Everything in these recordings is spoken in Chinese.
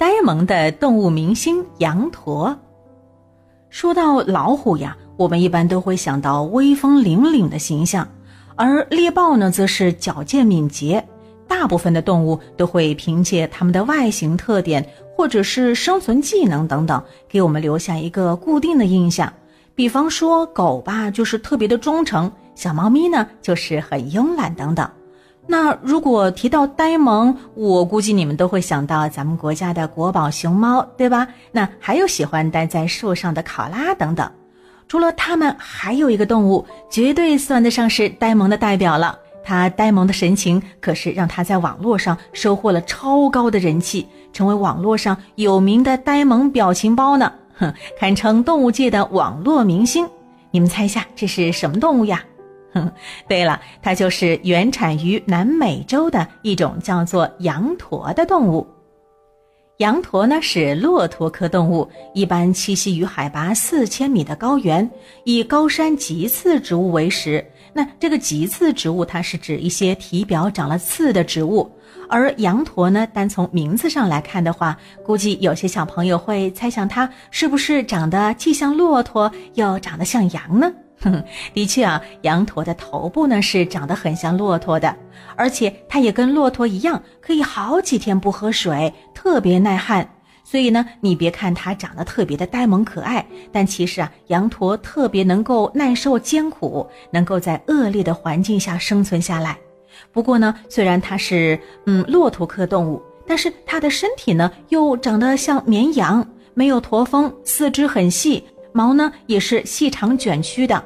呆萌的动物明星羊驼。说到老虎呀，我们一般都会想到威风凛凛的形象，而猎豹呢，则是矫健敏捷。大部分的动物都会凭借它们的外形特点，或者是生存技能等等，给我们留下一个固定的印象。比方说，狗吧，就是特别的忠诚；小猫咪呢，就是很慵懒等等。那如果提到呆萌，我估计你们都会想到咱们国家的国宝熊猫，对吧？那还有喜欢待在树上的考拉等等。除了它们，还有一个动物绝对算得上是呆萌的代表了。它呆萌的神情可是让它在网络上收获了超高的人气，成为网络上有名的呆萌表情包呢。哼，堪称动物界的网络明星。你们猜一下，这是什么动物呀？哼，对了，它就是原产于南美洲的一种叫做羊驼的动物。羊驼呢是骆驼科动物，一般栖息于海拔四千米的高原，以高山棘刺植物为食。那这个棘刺植物，它是指一些体表长了刺的植物。而羊驼呢，单从名字上来看的话，估计有些小朋友会猜想它是不是长得既像骆驼又长得像羊呢？哼 的确啊，羊驼的头部呢是长得很像骆驼的，而且它也跟骆驼一样，可以好几天不喝水，特别耐旱。所以呢，你别看它长得特别的呆萌可爱，但其实啊，羊驼特别能够耐受艰苦，能够在恶劣的环境下生存下来。不过呢，虽然它是嗯骆驼科动物，但是它的身体呢又长得像绵羊，没有驼峰，四肢很细。毛呢也是细长卷曲的，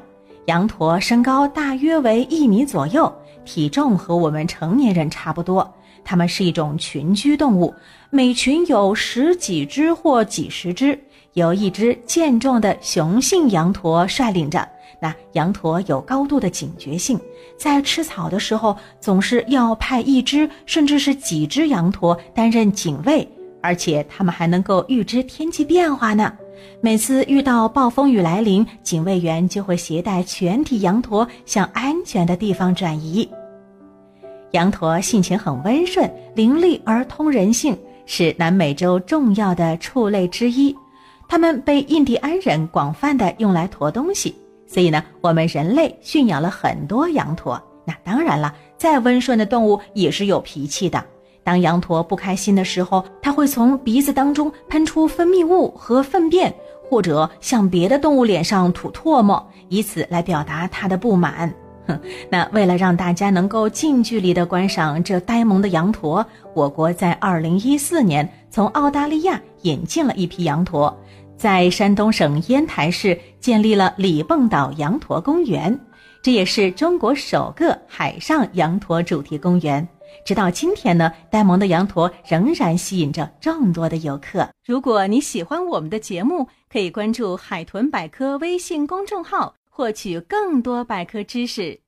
羊驼身高大约为一米左右，体重和我们成年人差不多。它们是一种群居动物，每群有十几只或几十只，由一只健壮的雄性羊驼率领着。那羊驼有高度的警觉性，在吃草的时候总是要派一只甚至是几只羊驼担任警卫，而且它们还能够预知天气变化呢。每次遇到暴风雨来临，警卫员就会携带全体羊驼向安全的地方转移。羊驼性情很温顺、伶俐而通人性，是南美洲重要的畜类之一。它们被印第安人广泛的用来驮东西，所以呢，我们人类驯养了很多羊驼。那当然了，再温顺的动物也是有脾气的。当羊驼不开心的时候，它会从鼻子当中喷出分泌物和粪便，或者向别的动物脸上吐唾沫，以此来表达它的不满。哼，那为了让大家能够近距离的观赏这呆萌的羊驼，我国在二零一四年从澳大利亚引进了一批羊驼，在山东省烟台市建立了李蹦岛羊驼公园，这也是中国首个海上羊驼主题公园。直到今天呢，呆萌的羊驼仍然吸引着众多的游客。如果你喜欢我们的节目，可以关注“海豚百科”微信公众号，获取更多百科知识。